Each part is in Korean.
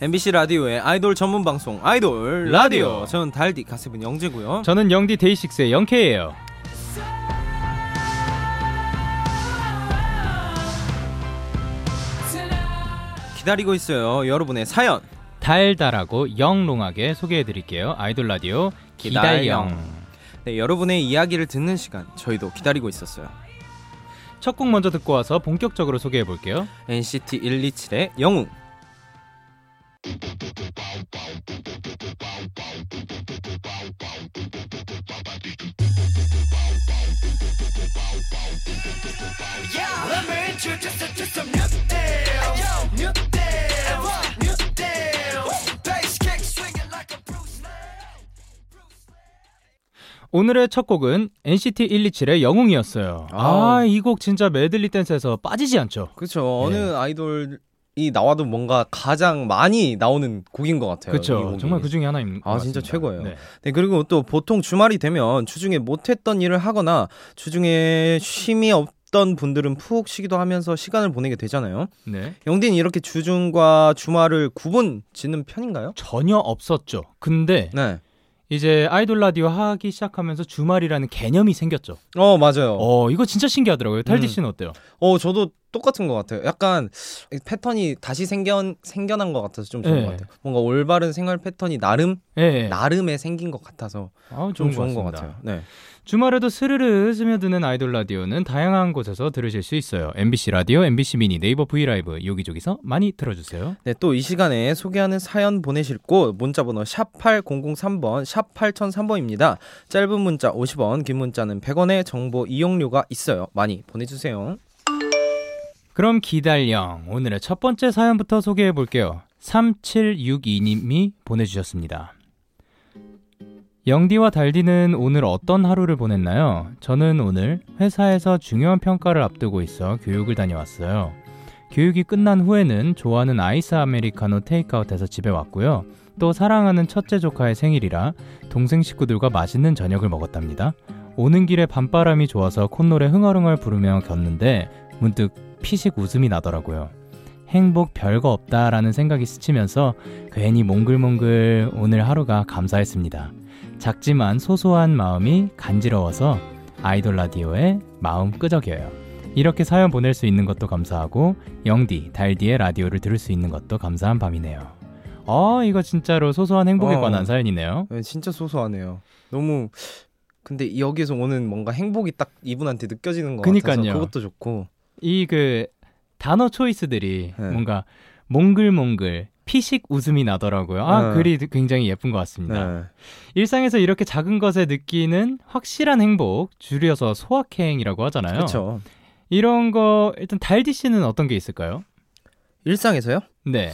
MBC 라디오의 아이돌 전문 방송 아이돌 라디오. 저는 달디 가세븐 영재고요. 저는 영디 데이식스의 영케이예요. 기다리고 있어요. 여러분의 사연. 달달하고 영롱하게 소개해 드릴게요. 아이돌 라디오 기달영. 네, 여러분의 이야기를 듣는 시간 저희도 기다리고 있었어요. 첫 곡 먼저 듣고 와서 본격적으로 소개해 볼게요. NCT 127의 영웅. 오늘의 첫 곡은 NCT 127의 영웅이었어요. 아. 아, 이 곡 진짜 메들리 댄스에서 빠지지 않죠. 그렇죠. 어느 네. 아이돌 이 나와도 뭔가 가장 많이 나오는 곡인 것 같아요. 이 그렇죠. 정말 그 중에 하나인 것 아, 진짜 같습니다. 최고예요. 네. 네, 그리고 또 보통 주말이 되면 주중에 못했던 일을 하거나 주중에 쉼이 없던 분들은 푹 쉬기도 하면서 시간을 보내게 되잖아요. 네. 영디는 이렇게 주중과 주말을 구분 짓는 편인가요? 전혀 없었죠. 근데 네. 이제 아이돌 라디오 하기 시작하면서 주말이라는 개념이 생겼죠. 어, 맞아요. 어, 어, 이거 진짜 신기하더라고요. 달디 음. 씨는 어때요? 저도 똑같은 것 같아요. 약간 패턴이 다시 생겨, 생겨난 것 같아서 좀 좋은 네. 것 같아요. 뭔가 올바른 생활 패턴이 나름, 예. 나름에 생긴 것 같아서 아, 좀 좋은, 것. 같아요. 네. 주말에도 스르르 스며드는 아이돌 라디오는 다양한 곳에서 들으실 수 있어요. MBC 라디오, MBC 미니, 네이버 V LIVE 여기저기서 많이 들어주세요. 네, 또 이 시간에 소개하는 사연 보내실 곳 문자 번호 샵 8003번 샵 8003번입니다. 짧은 문자 50원, 긴 문자는 100원의 정보 이용료가 있어요. 많이 보내주세요. 그럼 기달령 오늘의 첫 번째 사연부터 소개해 볼게요. 3762님이 보내주셨습니다. 영디와 달디는 오늘 어떤 하루를 보냈나요? 저는 오늘 회사에서 중요한 평가를 앞두고 있어 교육을 다녀왔어요. 교육이 끝난 후에는 좋아하는 아이스 아메리카노 테이크아웃해서 집에 왔고요. 또 사랑하는 첫째 조카의 생일이라 동생 식구들과 맛있는 저녁을 먹었답니다. 오는 길에 밤바람이 좋아서 콧노래 흥얼흥얼 부르며 걷는데 문득 피식 웃음이 나더라고요. 행복 별거 없다라는 생각이 스치면서 괜히 몽글몽글 오늘 하루가 감사했습니다. 작지만 소소한 마음이 간지러워서 아이돌 라디오에 마음 끄적여요. 이렇게 사연 보낼 수 있는 것도 감사하고 영디, 달디의 라디오를 들을 수 있는 것도 감사한 밤이네요. 어, 이거 진짜로 소소한 행복에 어. 관한 사연이네요. 네, 진짜 소소하네요. 너무 근데 여기서 오는 뭔가 행복이 딱 이분한테 느껴지는 것 그니까요. 같아서 그것도 좋고. 이 그 단어 초이스들이 네. 뭔가 몽글몽글 피식 웃음이 나더라고요. 아, 네. 글이 굉장히 예쁜 것 같습니다. 네. 일상에서 이렇게 작은 것에 느끼는 확실한 행복, 줄여서 소확행이라고 하잖아요. 그렇죠. 이런 거 일단 달디 씨는 어떤 게 있을까요? 일상에서요? 네.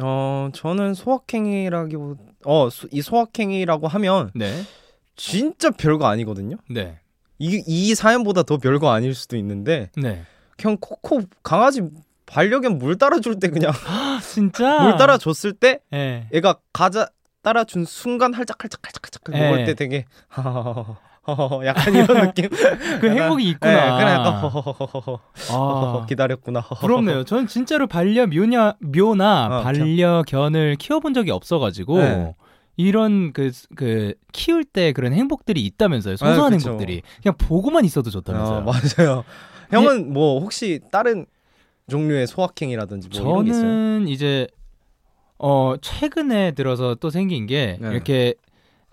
어, 저는 소확행이라기보다 어, 소- 이 소확행이라고 하면 네. 진짜 별거 아니거든요. 네. 이, 이 사연보다 더 별거 아닐 수도 있는데 네. 그냥 코코 강아지 반려견 물 따라줄 때 그냥 아, 진짜? 물 따라줬을 때 네. 얘가 가자 따라준 순간 할짝할짝할짝할짝 네. 먹을 때 되게 하하하하 약간 이런 느낌. 그 행복이 있구나. 네, 그냥 약간 허허허허허 아, 기다렸구나. 허허허허. 부럽네요. 전 진짜로 반려묘냐, 묘나 어, 반려견을 키워본 적이 없어가지고, 네. 이런 그, 그, 키울 때 그런 행복들이 있다면서요. 소소한 아. 행복들이. 그냥 보고만 있어도 좋다면서요. 어, 맞아요. 형은 뭐 혹시 다른 종류의 소확행이라든지 뭐 이런 게 있어요? 저는 이제 어 최근에 들어서 또 생긴 게 네. 이렇게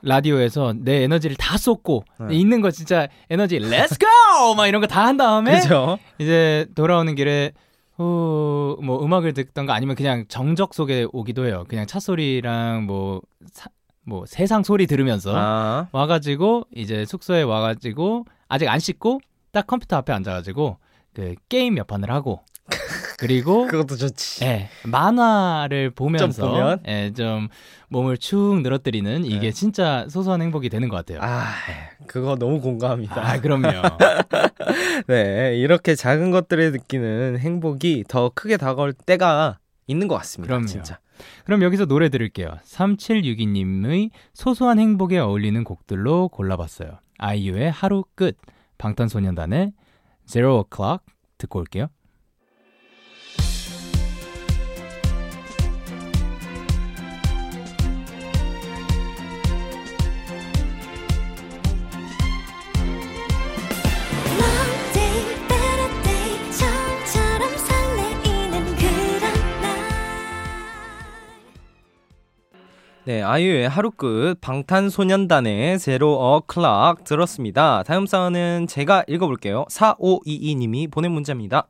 라디오에서 내 에너지를 다 쏟고 네. 있는 거 진짜 에너지 let's go! 막 이런 거 다 한 다음에 그죠? 이제 돌아오는 길에 후, 뭐 음악을 듣던가 아니면 그냥 정적 속에 오기도 해요. 그냥 차 소리랑 뭐, 사- 뭐 세상 소리 들으면서 아, 와가지고 이제 숙소에 와가지고 아직 안 씻고 딱 컴퓨터 앞에 앉아가지고 그 게임 몇 판을 하고 그리고 그것도 좋지. 예, 만화를 보면서 좀 보면? 예, 좀 몸을 축 늘어뜨리는 이게 네. 진짜 소소한 행복이 되는 것 같아요. 아, 그거 너무 공감합니다. 아, 그럼요. 네, 이렇게 작은 것들에 느끼는 행복이 더 크게 다가올 때가 있는 것 같습니다. 그럼요. 진짜. 그럼 여기서 노래 들을게요. 3762님의 소소한 행복에 어울리는 곡들로 골라봤어요. 아이유의 하루 끝, 방탄소년단의 Zero O'Clock 듣고 올게요. 네, 아이유의 하루 끝 방탄소년단의 Zero O'Clock 들었습니다. 다음 사연은 제가 읽어볼게요. 4522님이 보낸 문자입니다.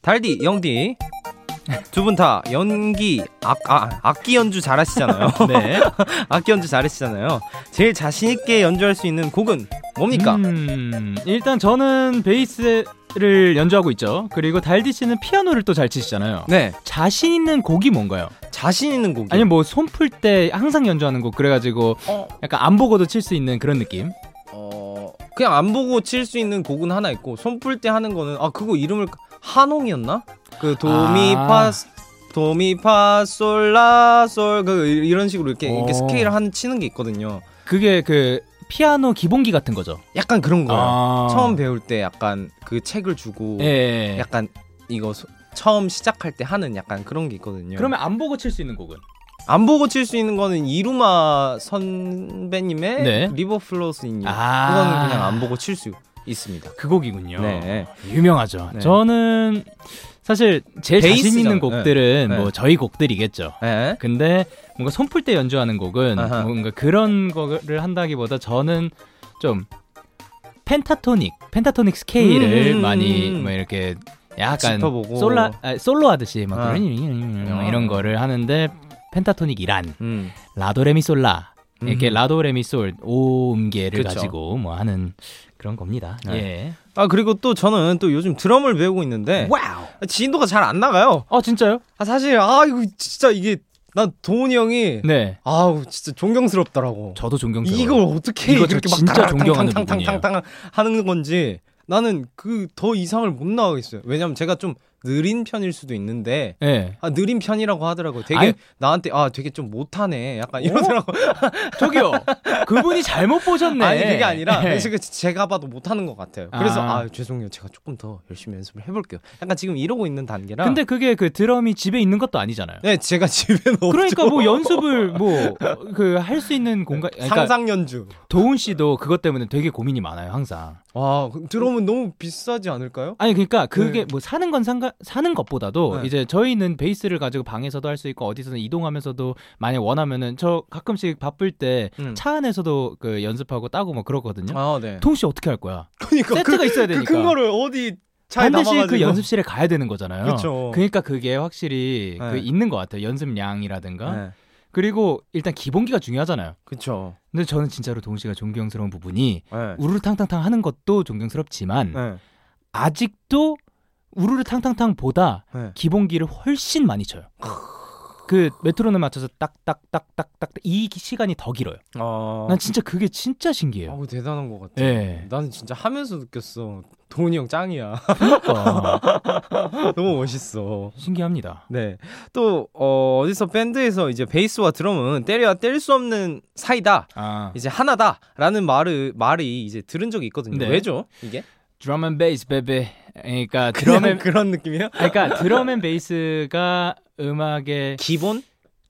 달디, 영디, 두 분 다 연기, 악, 아, 악기 연주 잘하시잖아요. 네. 악기 연주 잘하시잖아요. 제일 자신 있게 연주할 수 있는 곡은 뭡니까? 음, 일단 저는 베이스를 연주하고 있죠. 그리고 달디 씨는 피아노를 또 잘 치시잖아요. 네, 자신 있는 곡이 뭔가요? 자신 있는 곡이. 아니면 뭐 손 풀 때 항상 연주하는 곡 그래가지고 어, 약간 안 보고도 칠 수 있는 그런 느낌. 어, 그냥 안 보고 칠 수 있는 곡은 하나 있고, 손 풀 때 하는 거는, 아, 그거 이름을, 하농이었나? 그, 도미, 아. 파, 도미, 파, 솔, 라, 솔, 그, 이런 식으로 이렇게, 이렇게 오. 스케일 한, 치는 게 있거든요. 그게 그 피아노 기본기 같은 거죠. 약간 그런 거예요. 아. 처음 배울 때 약간 그 책을 주고, 예. 약간 이거 소- 처음 시작할 때 하는 약간 그런 게 있거든요. 그러면 안 보고 칠 수 있는 곡은? 안 보고 칠 수 있는 거는 이루마 선배님의 네. River Flows in You 아. 그거는 그냥 안 보고 칠 수 있습니다. 그 곡이군요. 네. 유명하죠. 네. 저는 사실 제일 자신 베이스잖아요. 있는 곡들은 네. 뭐 저희 곡들이겠죠. 네. 근데 뭔가 손풀 때 연주하는 곡은 아하. 뭔가 그런 거를 한다기보다 저는 좀 펜타토닉, 펜타토닉 스케일을 음, 많이 음. 뭐 이렇게 약간 짚어보고. 솔라 아, 솔로 하듯이 막 아. 이런 거를 하는데 펜타토닉이란 음. 라도레미솔라 이렇게 음. 라도레미솔 오음계를 그쵸. 가지고 뭐 하는 그런 겁니다. 네. 예. 아 그리고 또 저는 또 요즘 드럼을 배우고 있는데 wow. 진도가 잘 안 나가요. 어 진짜요? 아 사실 아 이거 진짜 이게 난 도훈이 형이 네. 아우 진짜 존경스럽더라고. 저도 존경스러워요. 이걸 어떻게 이거 저 이렇게 막 진짜 존경하는 탕탕탕탕탕탕 하는 건지 나는 그 더 이상을 못 나가겠어요. 왜냐면 제가 좀 느린 편일 수도 있는데 예. 아 느린 편이라고 하더라고요. 되게 아니- 나한테 아 되게 좀 못하네. 약간 이러더라고. 요 저기요. 그분이 잘못 보셨네. 아니 그게 아니라 예. 지금 제가 봐도 못하는 것 같아요. 그래서 아. 아, 죄송해요. 제가 조금 더 열심히 연습을 해볼게요. 약간 지금 이러고 있는 단계라. 근데 그게 그 드럼이 집에 있는 것도 아니잖아요. 네 제가 집에는 없죠. 그러니까 뭐 연습을 뭐 그 할 수 있는 공간 그러니까 상상 연주. 도훈 씨도 그것 때문에 되게 고민이 많아요, 항상. 와그 드럼은 너무 비싸지 않을까요? 아니 그러니까 그게 네. 뭐 사는 건 상관 사는 것보다도 네. 이제 저희는 베이스를 가지고 방에서도 할 수 있고 어디서든 이동하면서도 만약 원하면은 저 가끔씩 바쁠 때차 음. 안에서도 그 연습하고 따고 뭐 그러거든요. 아 네. 도훈 씨 어떻게 할 거야? 그러니까 세트가 그, 있어야 그 되니까. 큰 거를 어디 반드시 담아가지고. 그 연습실에 가야 되는 거잖아요. 그쵸. 그러니까 그게 확실히 네. 그 있는 것 같아요. 연습량이라든가. 네. 그리고 일단 기본기가 중요하잖아요. 그쵸. 근데 저는 진짜로 동훈 씨가 존경스러운 부분이 네. 우르르탕탕탕 하는 것도 존경스럽지만 네. 아직도 우르르 탕탕탕보다 네. 기본기를 훨씬 많이 쳐요. 그 메트로놈 맞춰서 딱딱딱딱딱 이 시간이 더 길어요. 아. 난 진짜 그게 진짜 신기해요. 아우 대단한 것 같아. 예. 나는 진짜 하면서 느꼈어. 도훈이 형 짱이야. 그러니까 너무 멋있어. 신기합니다. 네. 또 어, 어디서 밴드에서 이제 베이스와 드럼은 떼려야 뗄 수 없는 사이다. 아 이제 하나다라는 말을 말이 이제 들은 적이 있거든요. 네. 왜죠? 이게? and 베이스 베베. 그러니까 드럼 and 그런 느낌이에요? 그러니까 드럼 and 베이스가 음악의 기본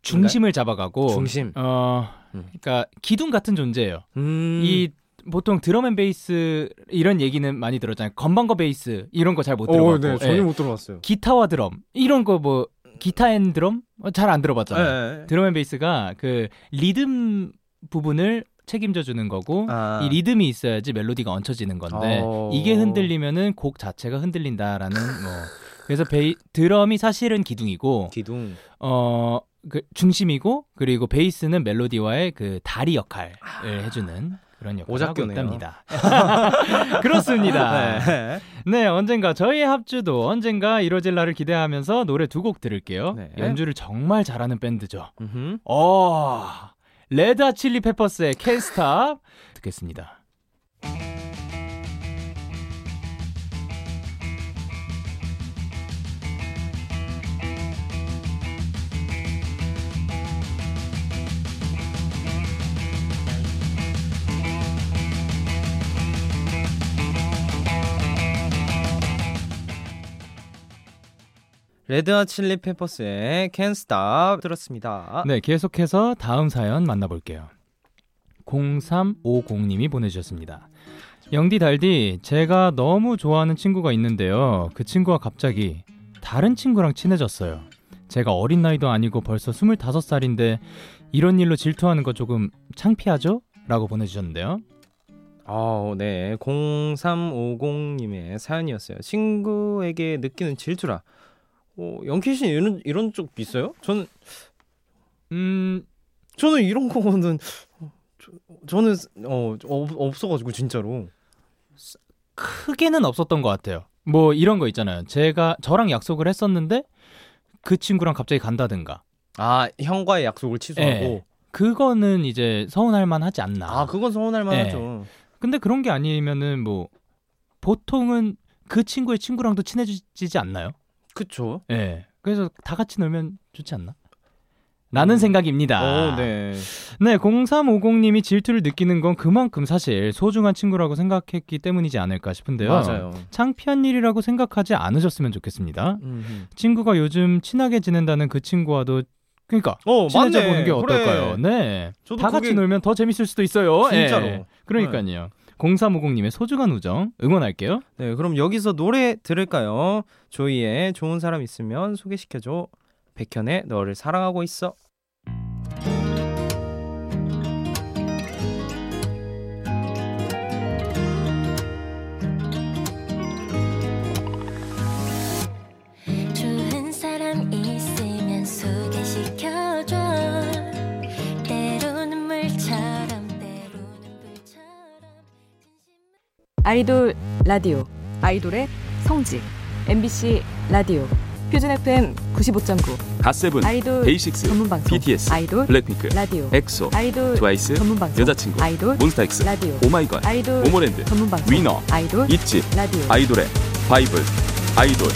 중심을 잡아가고 중심. 어 음. 그러니까 기둥 같은 존재예요. 음. 이 보통 드럼 and 베이스 이런 얘기는 많이 들었잖아요. 건반거 베이스 이런 거 잘못 어, 들어봤고 네, 전혀 예. 못 들어봤어요. 기타와 드럼 이런 거 뭐 기타 and 드럼 잘 안 들어봤잖아요. 네. 드럼 and 베이스가 그 리듬 부분을 책임져 주는 거고 아. 이 리듬이 있어야지 멜로디가 얹혀지는 건데 어. 이게 흔들리면은 곡 자체가 흔들린다라는 뭐 그래서 베이 드럼이 사실은 기둥이고 기둥. 어 그 중심이고 그리고 베이스는 멜로디와의 그 다리 역할을 해주는 그런 역할을 하고 오작교네요. 있답니다. 그렇습니다. 네. 네, 언젠가 저희의 합주도 언젠가 이뤄질 날을 기대하면서 노래 두 곡 들을게요. 네. 연주를 정말 잘하는 밴드죠. 어, 레드 칠리 페퍼스의 Stop 듣겠습니다. 레드와 칠리 페퍼스의 Can't Stop 들었습니다. 네, 계속해서 다음 사연 만나볼게요. 0350님이 보내주셨습니다. 영디 달디, 제가 너무 좋아하는 친구가 있는데요. 그 친구가 갑자기 다른 친구랑 친해졌어요. 제가 어린 나이도 아니고 벌써 25살인데 이런 일로 질투하는 거 조금 창피하죠? 라고 보내주셨는데요. 아, 네. 0350님의 사연이었어요. 친구에게 느끼는 질투라. 어, 영키 씨 이런 이런 쪽 있어요? 저는 음, 저는 이런 거는 어, 저, 저는 어 없, 없어가지고 진짜로. 크게는 없었던 것 같아요. 뭐 이런 거 있잖아요. 제가 저랑 약속을 했었는데 그 친구랑 갑자기 간다든가. 아 형과의 약속을 취소하고. 네. 그거는 이제 서운할 만하지 않나. 아 그건 서운할 네. 만하죠. 근데 그런 게 아니면은 뭐 보통은 그 친구의 친구랑도 친해지지 않나요? 그쵸. 예. 네. 그래서 다 같이 놀면 좋지 않나? 라는 생각입니다. 어, 네. 네, 0350님이 질투를 느끼는 건 그만큼 사실 소중한 친구라고 생각했기 때문이지 않을까 싶은데요. 맞아요. 창피한 일이라고 생각하지 않으셨으면 좋겠습니다. 음흠. 친구가 요즘 친하게 지낸다는 그 친구와도 그러니까 어, 친해져 맞네. 보는 게 그래. 어떨까요? 네. 저도 다 같이 그게 놀면 더 재밌을 수도 있어요. 진짜로. 예. 그러니까요. 0350님의 소중한 우정 응원할게요. 네, 그럼 여기서 노래 들을까요? 조이의 좋은 사람 있으면 소개시켜줘. 백현의 너를 사랑하고 있어. 아이돌 라디오 아이돌의 성지 MBC 라디오 표준 FM 95.9 갓세븐, 아이돌 데이식스, 전문 방송 BTS, 아이돌 블랙핑크, 라디오 엑소, 아이돌 트와이스, 전문 방송 여자친구, 아이돌 몬스타엑스, 라디오 오마이걸, 아이돌 모모랜드, 전문 방송 위너, 아이돌 ITZY, 라디오 아이돌의 바이블, 아이돌,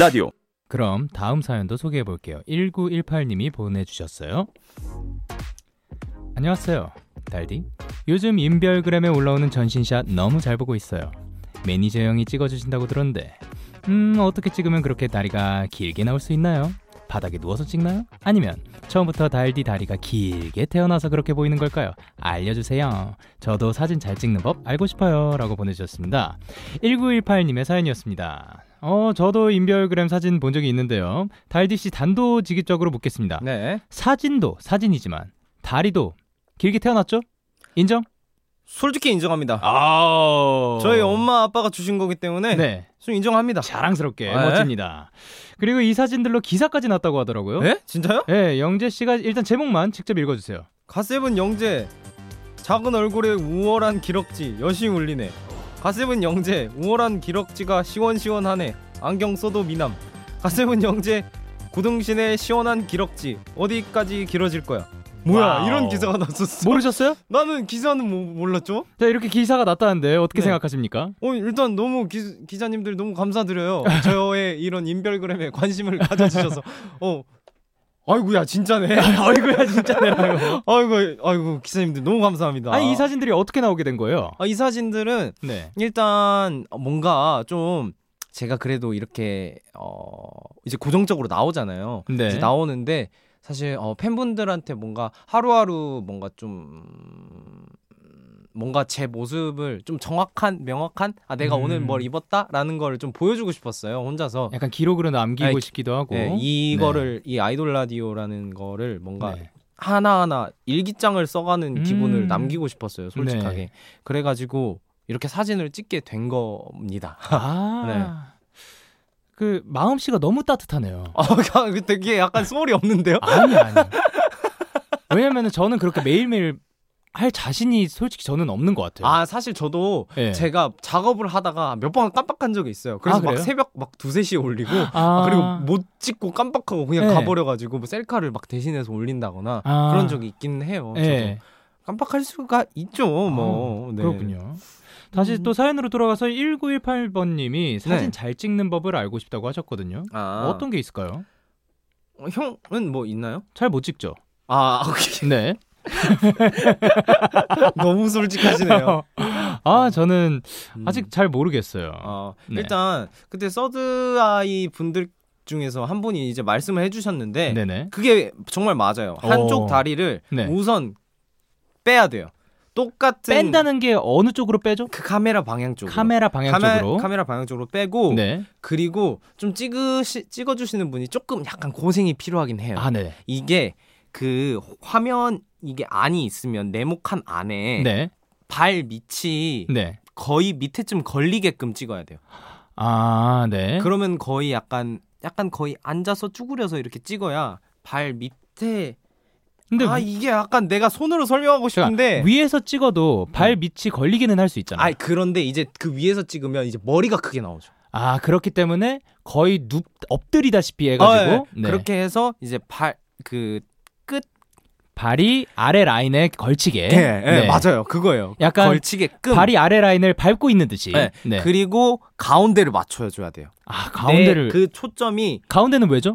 라디오. 그럼 다음 사연도 소개해 볼게요. 1918님이 보내주셨어요. 안녕하세요. 달디. 요즘 인별그램에 올라오는 전신샷 너무 잘 보고 있어요. 매니저 형이 찍어주신다고 들었는데, 음, 어떻게 찍으면 그렇게 다리가 길게 나올 수 있나요? 바닥에 누워서 찍나요? 아니면 처음부터 달디 다리가 길게 태어나서 그렇게 보이는 걸까요? 알려주세요. 저도 사진 잘 찍는 법 알고 싶어요. 라고 보내주셨습니다. 1918님의 사연이었습니다. 어, 저도 인별그램 사진 본 적이 있는데요. 달디 씨 단도직입적으로 묻겠습니다. 네. 사진도 사진이지만 다리도 길게 태어났죠? 인정? 솔직히 인정합니다. 아, 저희 엄마 아빠가 주신 거기 때문에 네. 좀 인정합니다. 자랑스럽게 네. 멋집니다. 그리고 이 사진들로 기사까지 났다고 하더라고요. 네? 진짜요? 네, 영재 씨가 일단 제목만 직접 읽어주세요. 가세븐 영재 작은 얼굴에 우월한 기럭지 여심 울리네 가세븐 영재 우월한 기럭지가 시원시원하네 안경 써도 미남 가세븐 영재 구등신의 시원한 기럭지 어디까지 길어질 거야 뭐야 wow. 이런 기사가 났었어 모르셨어요? 나는 기사는 뭐, 몰랐죠 자, 이렇게 기사가 났다는데 어떻게 네. 생각하십니까? 어 일단 너무 기, 기자님들 너무 감사드려요 저의 이런 인별그램에 관심을 가져주셔서 어 아이고야 진짜네 아이고야 진짜네라고. 아이고 아이고 기자님들 너무 감사합니다 아니 이 사진들이 어떻게 나오게 된 거예요? 아, 이 사진들은 네. 일단 뭔가 좀 제가 그래도 이렇게 어 이제 고정적으로 나오잖아요. 네. 이제 나오는데 사실 어 팬분들한테 뭔가 하루하루 뭔가 좀 뭔가 제 모습을 좀 정확한 명확한 아 내가 음. 오늘 뭘 입었다라는 거를 좀 보여주고 싶었어요 혼자서 약간 기록으로 남기고 아니, 싶기도 하고. 네, 이거를 이 아이돌 라디오라는 거를 뭔가 네. 하나하나 일기장을 써가는 음. 기분을 남기고 싶었어요 솔직하게 네. 그래가지고 이렇게 사진을 찍게 된 겁니다 아. 그 마음 씨가 너무 따뜻하네요. 아, 그 되게 약간 소울이 없는데요? 아니 아니. 왜냐면은 저는 그렇게 매일매일 할 자신이 솔직히 저는 없는 것 같아요. 아, 사실 저도 네. 제가 작업을 하다가 몇 번 깜빡한 적이 있어요. 그래서 아, 막? 새벽 막 두세 시에 올리고, 아, 아, 그리고 못 찍고 깜빡하고 그냥 네. 가버려가지고 뭐 셀카를 막 대신해서 올린다거나 아. 그런 적이 있긴 해요. 네. 저도. 깜빡할 수가 있죠, 뭐. 네. 그렇군요. 다시 또 사연으로 돌아가서 1918번님이 사진 네. 잘 찍는 법을 알고 싶다고 하셨거든요. 아, 어떤 게 있을까요? 어, 형은 뭐 있나요? 잘 못 찍죠. 아, 오케이. 네. 너무 솔직하시네요. 아 저는 음. 아직 잘 모르겠어요. 어, 네. 일단 그때 서드 아이 분들 중에서 한 분이 이제 말씀을 해주셨는데 네네. 그게 정말 맞아요. 한쪽 어. 다리를 네. 우선 빼야 돼요. 똑같은 뺀다는 게 어느 쪽으로 빼죠? 그 카메라 방향 쪽으로. 카메라 방향 카메- 쪽으로. 카메라 방향 쪽으로 빼고 네. 그리고 좀 찍으시 찍어 주시는 분이 조금 약간 고생이 필요하긴 해요. 아 네. 이게 그 화면 이게 안이 있으면 네모칸 안에 네. 발 밑이 네. 거의 밑에쯤 걸리게끔 찍어야 돼요. 아, 네. 그러면 거의 약간 약간 거의 앉아서 쭈그려서 이렇게 찍어야 발 밑에 근데 아 이게 약간 내가 손으로 설명하고 싶은데 그러니까 위에서 찍어도 발 밑이 걸리기는 할 수 있잖아요. 아 그런데 이제 그 위에서 찍으면 이제 머리가 크게 나오죠. 아, 그렇기 때문에 거의 눕 엎드리다시피 해가지고 어, 예. 네. 그렇게 해서 이제 발그 발이 아래 라인에 걸치게. 네, 네, 네. 맞아요. 그거예요. 약간 걸치게끔. 발이 아래 라인을 밟고 있는 듯이. 네. 네. 그리고 가운데를 맞춰줘야 돼요. 아, 가운데를 네, 그 초점이 가운데는 왜죠?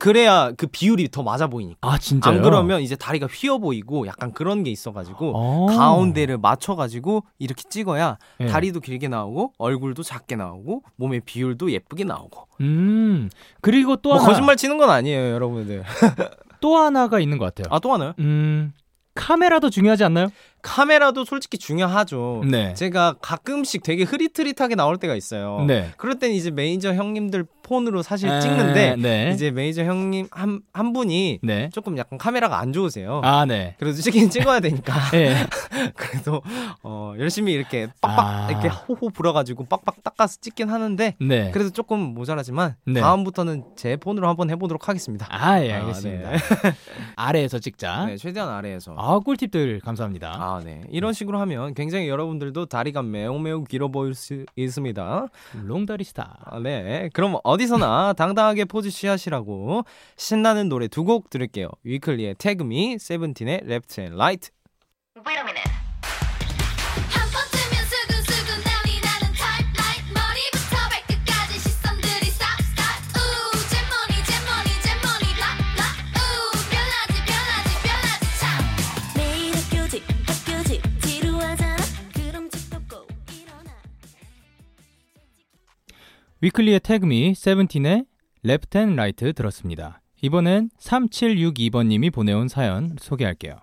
그래야 그 비율이 더 맞아 보이니까. 아, 진짜요? 안 그러면 이제 다리가 휘어 보이고 약간 그런 게 있어가지고 어. 가운데를 맞춰가지고 이렇게 찍어야 네. 다리도 길게 나오고 얼굴도 작게 나오고 몸의 비율도 예쁘게 나오고. 음. 그리고 또 뭐 하나 거짓말 치는 건 아니에요, 여러분들. 또 하나가 있는 것 같아요. 아 또 하나요? 음. 카메라도 중요하지 않나요? 카메라도 솔직히 중요하죠. 네. 제가 가끔씩 되게 흐릿흐릿하게 나올 때가 있어요. 네. 그럴 땐 이제 매니저 형님들 폰으로 사실 에, 찍는데 네. 이제 매니저 형님 한, 한 분이 네. 조금 약간 카메라가 안 좋으세요. 아, 네. 그래도 찍긴 찍어야 되니까. 네. 그래도 어, 열심히 이렇게 빡빡 아. 이렇게 호호 불어가지고 빡빡 닦아서 찍긴 하는데 네. 그래도 조금 모자라지만 네. 다음부터는 제 폰으로 한번 해보도록 하겠습니다. 아, 예, 아, 알겠습니다. 네. 아래에서 찍자. 네, 최대한 아래에서. 아, 꿀팁들 감사합니다. 아, 네. 이런 식으로 하면 굉장히 여러분들도 다리가 매우 매우 길어 보일 수 있습니다. 롱다리 스타. 아, 네. 그럼 어디서나 당당하게 포즈 취하시라고 신나는 노래 두 곡 들을게요. 위클리의 Tag Me, 세븐틴의 Left and Right. 한 위클리의 Tag Me, 세븐틴의 Left and Right 들었습니다. 이번엔 3762번님이 보내온 사연 소개할게요.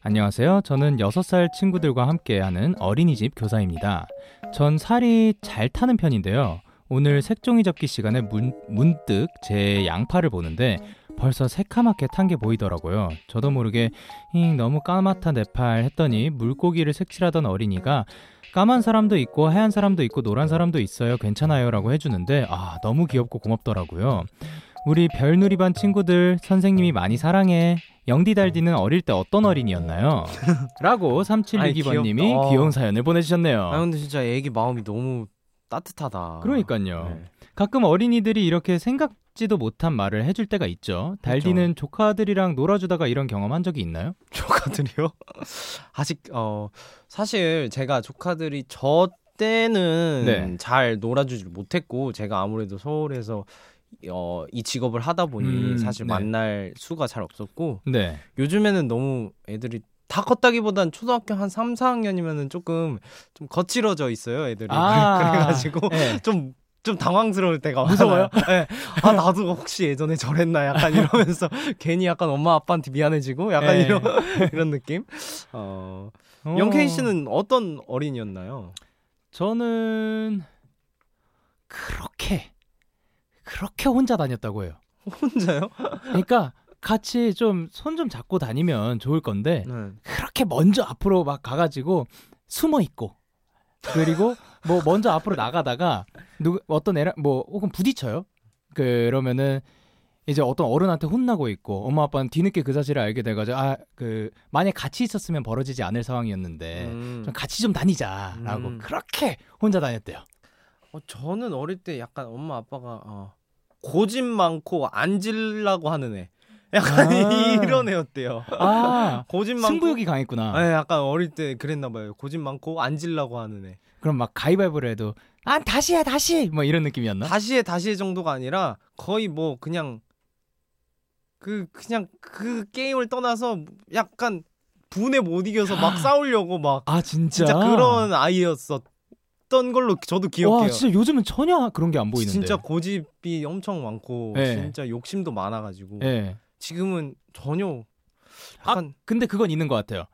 안녕하세요. 저는 6살 친구들과 함께하는 어린이집 교사입니다. 전 살이 잘 타는 편인데요. 오늘 색종이 접기 시간에 문, 문득 제 양팔을 보는데 벌써 새카맣게 탄 게 보이더라고요. 저도 모르게 잉 너무 까맣다 내 팔 했더니 물고기를 색칠하던 어린이가 까만 사람도 있고 하얀 사람도 있고 노란 사람도 있어요. 괜찮아요라고 해주는데 아 너무 귀엽고 고맙더라고요. 우리 별누리반 친구들 선생님이 많이 사랑해. 영디달디는 어릴 때 어떤 어린이였나요? 라고 아이, 3762번님이 귀엽다. 어. 귀여운 사연을 보내주셨네요. 아 근데 진짜 애기 마음이 너무 따뜻하다. 그러니까요. 네. 가끔 어린이들이 이렇게 생각 지도 못한 말을 해줄 때가 있죠. 달디는 조카들이랑 놀아주다가 이런 경험 한 적이 있나요? 조카들이요? 아직 어 사실 제가 조카들이 저 때는 네. 잘 놀아주질 못했고 제가 아무래도 서울에서 어, 이 직업을 하다 보니 음, 사실 네. 만날 수가 잘 없었고 네. 요즘에는 너무 애들이 다 컸다기보단 초등학교 한 3, 4학년이면은 조금 좀 거칠어져 있어요, 애들이. 아. 그래가지고 네. 좀, 좀 당황스러울 때가 무서워요? 네. 아, 나도 혹시 예전에 저랬나 약간 이러면서 괜히 약간 엄마 아빠한테 미안해지고 약간 네. 이런, 이런 느낌? 어, 어, 영케이 씨는 어떤 어린이였나요? 저는 그렇게 그렇게 혼자 다녔다고 해요. 혼자요? 그러니까 같이 좀 손좀 잡고 다니면 좋을 건데 네. 그렇게 먼저 앞으로 막 가가지고 숨어 있고 그리고 뭐 먼저 앞으로 나가다가 누구 어떤 애랑 뭐 혹은 부딪혀요. 그러면은 이제 어떤 어른한테 혼나고 있고 엄마 아빠는 뒤늦게 그 사실을 알게 돼가지고 아 그 만약 같이 있었으면 벌어지지 않을 상황이었는데 음. 좀 같이 좀 다니자라고 음. 그렇게 혼자 다녔대요. 어, 저는 어릴 때 약간 엄마 아빠가 어, 고집 많고 앉으려고 하는 애. 약간 아. 이런 애였대요. 아 고집 많고 승부욕이 강했구나. 네, 약간 어릴 때 그랬나 봐요. 고집 많고 앉으려고 하는 애. 그럼 막 가위바위보를 해도 아 다시 해 다시 뭐 이런 느낌이었나? 다시에 다시의 정도가 아니라 거의 뭐 그냥 그 그냥 그 게임을 떠나서 약간 분에 못 이겨서 막 싸우려고 막 아 진짜 진짜 그런 아이였었던 걸로 저도 기억해요. 와 진짜 요즘은 전혀 그런 게 안 보이는데. 진짜 고집이 엄청 많고 네. 진짜 욕심도 많아가지고 예. 지금은 전혀 아, 약간 근데 그건 있는 것 같아요.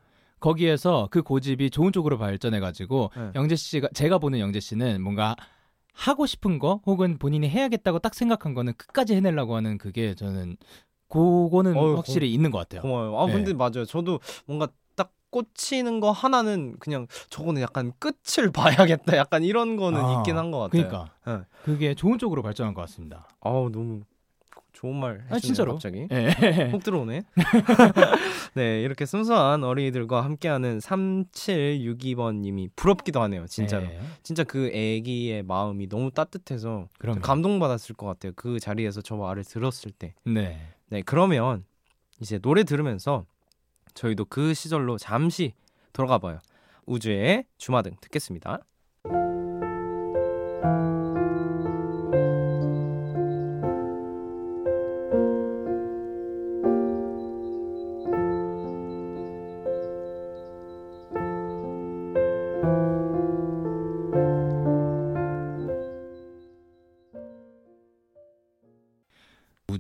거기에서 그 고집이 좋은 쪽으로 발전해가지고 네. 영재 씨가 제가 보는 영재 씨는 뭔가 하고 싶은 거 혹은 본인이 해야겠다고 딱 생각한 거는 끝까지 해내려고 하는 그게 저는 그거는 어휴, 확실히 있는 것 같아요. 고마워요. 아 네. 근데 맞아요. 저도 뭔가 딱 꽂히는 거 하나는 그냥 저거는 약간 끝을 봐야겠다. 약간 이런 거는 아, 있긴 한 것 같아요. 그러니까 네. 그게 좋은 쪽으로 발전한 것 같습니다. 아우 너무 좋은 말. 아, 진짜로? 갑자기 예. 훅 들어오네. 네 이렇게 순수한 어린이들과 함께하는 3762번님이 부럽기도 하네요. 진짜로. 예. 진짜 그 애기의 마음이 너무 따뜻해서 감동받았을 것 같아요. 그 자리에서 저 말을 들었을 때. 네. 네, 그러면 이제 노래 들으면서 저희도 그 시절로 잠시 돌아가 봐요. 우주의 주마등 듣겠습니다.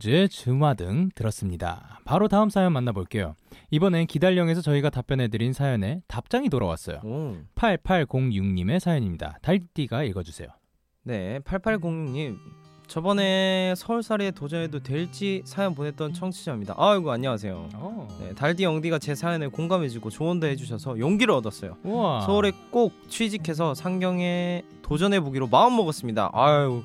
우주의 주마등 들었습니다. 바로 다음 사연 만나볼게요. 이번엔 기달령에서 저희가 답변해드린 사연에 답장이 돌아왔어요. 오. 8806님의 사연입니다. 달띠가 읽어주세요. 네, 8806님. 저번에 서울살이에 도전해도 될지 사연 보냈던 청취자입니다. 아이고 안녕하세요. 네, 달디 영디가 제 사연에 공감해주고 조언도 해주셔서 용기를 얻었어요. 우와. 서울에 꼭 취직해서 상경에 도전해보기로 마음 먹었습니다. 아유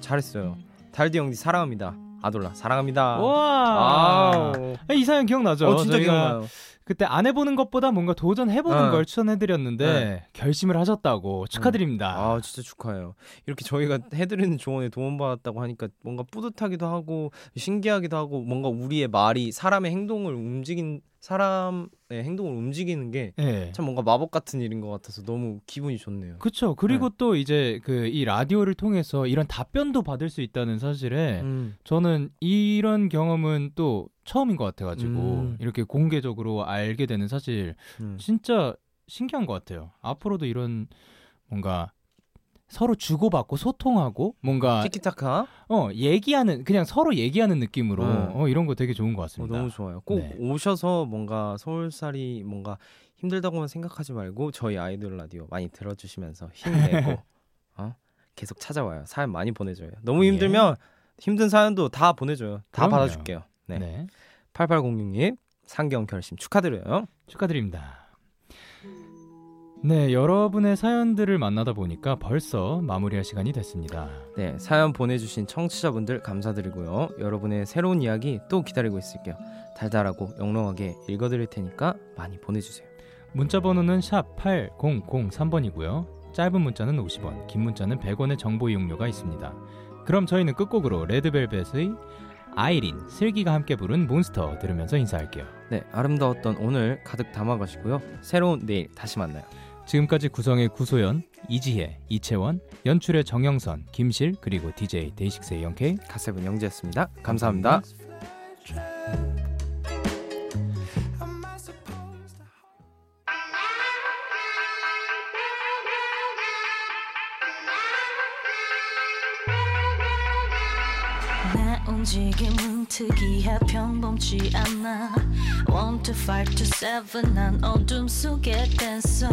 잘했어요. 달디 영디 사랑합니다. 아돌라 사랑합니다. 아, 이 사연 기억나죠? 어 진짜 기억나요. 그때 안 해보는 것보다 뭔가 도전해보는 네. 걸 추천해드렸는데 결심을 하셨다고 축하드립니다. 아 진짜 축하해요. 이렇게 저희가 해드리는 조언에 도움받았다고 하니까 뭔가 뿌듯하기도 하고 신기하기도 하고 뭔가 우리의 말이 사람의 행동을 움직인 사람의 행동을 움직이는 게참 예. 뭔가 마법 같은 일인 것 같아서 너무 기분이 좋네요. 그쵸. 그리고 네. 또 이제 그 이 라디오를 통해서 이런 답변도 받을 수 있다는 사실에 음. 저는 이런 경험은 또 처음인 것 같아가지고 음. 이렇게 공개적으로 알게 되는 사실 음. 진짜 신기한 것 같아요. 앞으로도 이런 뭔가 서로 주고받고 소통하고 뭔가 티키타카 어 얘기하는 그냥 서로 얘기하는 느낌으로 음. 어, 이런 거 되게 좋은 것 어, 같습니다. 너무 좋아요. 꼭 네. 오셔서 뭔가 서울살이 뭔가 힘들다고만 생각하지 말고 저희 아이돌 라디오 많이 들어주시면서 힘내고 어? 계속 찾아와요. 사연 많이 보내줘요. 너무 예. 힘들면 힘든 사연도 다 보내줘요. 다 그럼요. 받아줄게요. 네. 네. 8806님 상경 결심 축하드려요. 축하드립니다. 네, 여러분의 사연들을 만나다 보니까 벌써 마무리할 시간이 됐습니다. 네, 사연 보내주신 청취자분들 감사드리고요. 여러분의 새로운 이야기 또 기다리고 있을게요. 달달하고 영롱하게 읽어드릴 테니까 많이 보내주세요. 문자 번호는 샵 8003번이고요. 짧은 문자는 50원, 긴 문자는 100원의 정보 이용료가 있습니다. 그럼 저희는 끝곡으로 레드벨벳의 아이린, 슬기가 함께 부른 몬스터 들으면서 인사할게요. 네, 아름다웠던 오늘 가득 담아가시고요. 새로운 내일 다시 만나요. 지금까지 구성의 구소연, 이지혜, 이채원, 연출의 정영선, 김실, 그리고 DJ 데이식스의 영케이 가세븐 영재였습니다. 감사합니다. 내 움직임은 특이해 평범치 않아. One to five to seven 난 어둠 속에 댄서.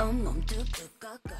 온몸 뚝뚝 꺾어